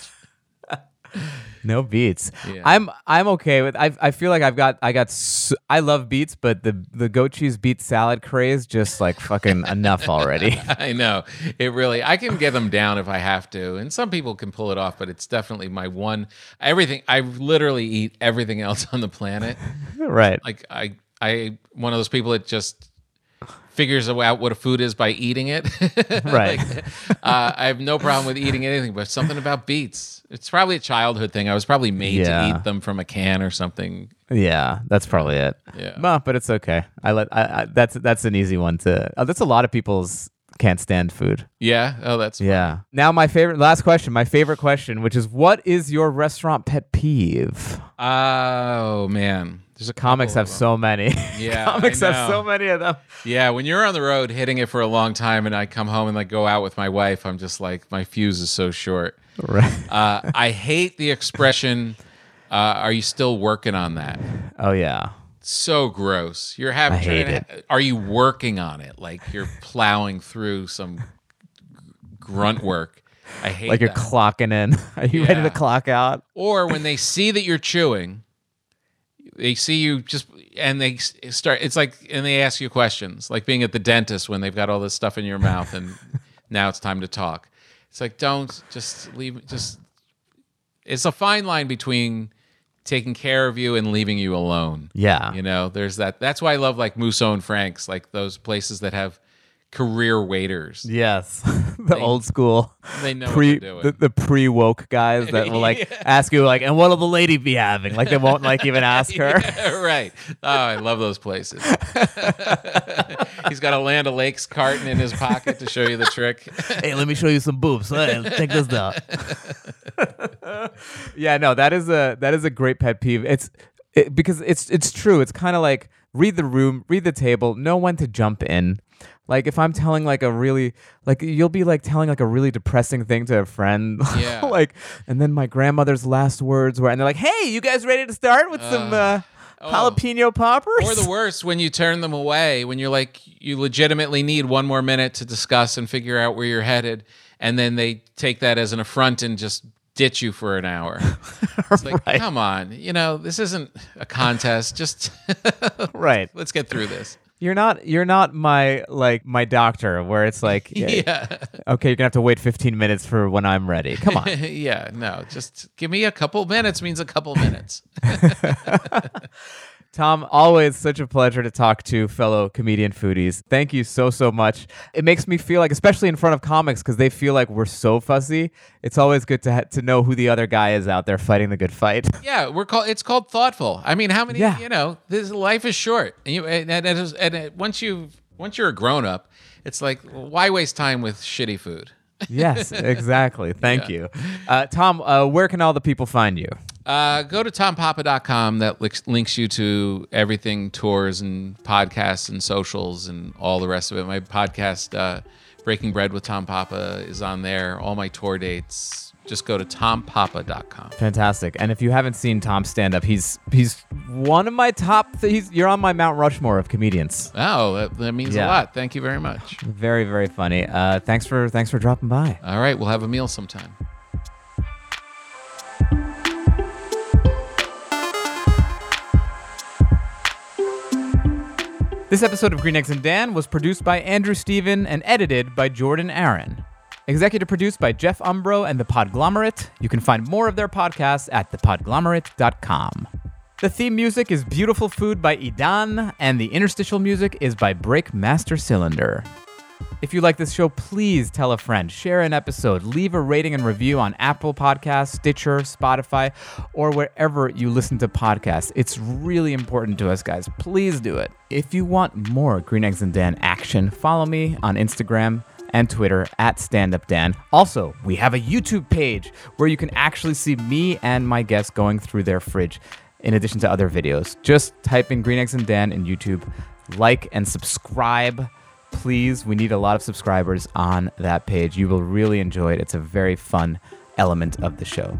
No beets. Yeah. I'm I'm okay with. I I feel like I've got I got. s I love beets, but the the goat cheese beet salad craze just like fucking enough already. I know it really. I can get them down if I have to, and some people can pull it off. But it's definitely my one. Everything. I literally eat everything else on the planet. right. Like I, I one of those people that just figures out what a food is by eating it. Right. Like, uh, I have no problem with eating anything, but something about beets. It's probably a childhood thing. I was probably made Yeah. to eat them from a can or something. Yeah, that's probably it. Yeah. Well, but it's okay. I let. I, I that's that's an easy one to. Uh, that's a lot of people's can't stand food. Yeah. Oh, that's Yeah. Now my favorite last question, my favorite question, which is what is your restaurant pet peeve? Oh man, there's a Comics have so many. Yeah, Comics have so many of them. Yeah, when you're on the road hitting it for a long time, and I come home and like go out with my wife, I'm just like my fuse is so short. Right. Uh, I hate the expression. Uh, are you still working on that? Oh yeah. So gross. You're having. I hate to- Are you working on it? Like you're plowing through some grunt work. I hate Like you're that. clocking in. Are you ready to clock out? or when they see that you're chewing, they see you just and they start. It's like and they ask you questions, like being at the dentist when they've got all this stuff in your mouth and now it's time to talk. It's like don't just leave. Just it's a fine line between taking care of you and leaving you alone. Yeah. You know, there's that. That's why I love like Musso and Frank's, like those places that have career waiters. Yes. the old school They know pre what they're doing. the, the pre woke guys that will like ask you like, and what'll the lady be having? Like they won't like even ask her. right. Oh, I love those places. He's got a Land O'Lakes carton in his pocket to show you the trick. hey, let me show you some boobs. Hey, check this out. yeah, no, that is a that is a great pet peeve. It's it, because it's it's true. It's kind of like read the room, read the table, know when to jump in. Like if I'm telling like a really like you'll be like telling like a really depressing thing to a friend. Yeah. like and then my grandmother's last words were and they're like, "Hey, you guys ready to start with some uh, jalapeno poppers?" Or the worst, when you turn them away, when you're like, you legitimately need one more minute to discuss and figure out where you're headed. And then they take that as an affront and just ditch you for an hour. It's like, Right. come on. You know, this isn't a contest. Just right. let's get through this. You're not you're not my like my doctor where it's like eh, Yeah. okay, you're gonna have to wait 15 minutes for when I'm ready. Come on. yeah, no, just give me a couple minutes means a couple minutes. Tom, always such a pleasure to talk to fellow comedian foodies. Thank you so, so much. It makes me feel like, especially in front of comics, because they feel like we're so fussy. It's always good to ha- to know who the other guy is out there fighting the good fight. Yeah, we're called. It's called thoughtful. I mean, how many? Yeah. You know, this life is short, and you and, and, is- and once you've once you're a grown up, it's like why waste time with shitty food? yes, exactly. Thank you. Uh, Tom, uh, where can all the people find you? Uh, go to tompapa.com. That links, links you to everything tours and podcasts and socials and all the rest of it. My podcast, uh, Breaking Bread with Tom Papa, is on there. All my tour dates. Just go to tompapa.com. Fantastic. And if you haven't seen Tom stand up, he's he's one of my top. He's you're on my Mount Rushmore of comedians. Oh, that, that means Yeah. a lot. Thank you very much. Very very funny. Uh, thanks for thanks for dropping by. All right, we'll have a meal sometime. This episode of Green Eggs and Dan was produced by Andrew Steven and edited by Jordan Aaron. Executive produced by Jeff Umbro and The Podglomerate. You can find more of their podcasts at thepodglomerate.com. The theme music is Beautiful Food by Idan, and the interstitial music is by Breakmaster Cylinder. If you like this show, please tell a friend, share an episode, leave a rating and review on Apple Podcasts, Stitcher, Spotify, or wherever you listen to podcasts. It's really important to us, guys. Please do it. If you want more Green Eggs and Dan action, follow me on Instagram and Twitter at StandUpDan. Also, we have a YouTube page where you can actually see me and my guests going through their fridge in addition to other videos. Just type in Green Eggs and Dan in YouTube, like and subscribe please we need a lot of subscribers on that page. You will really enjoy it. It's a very fun element of the show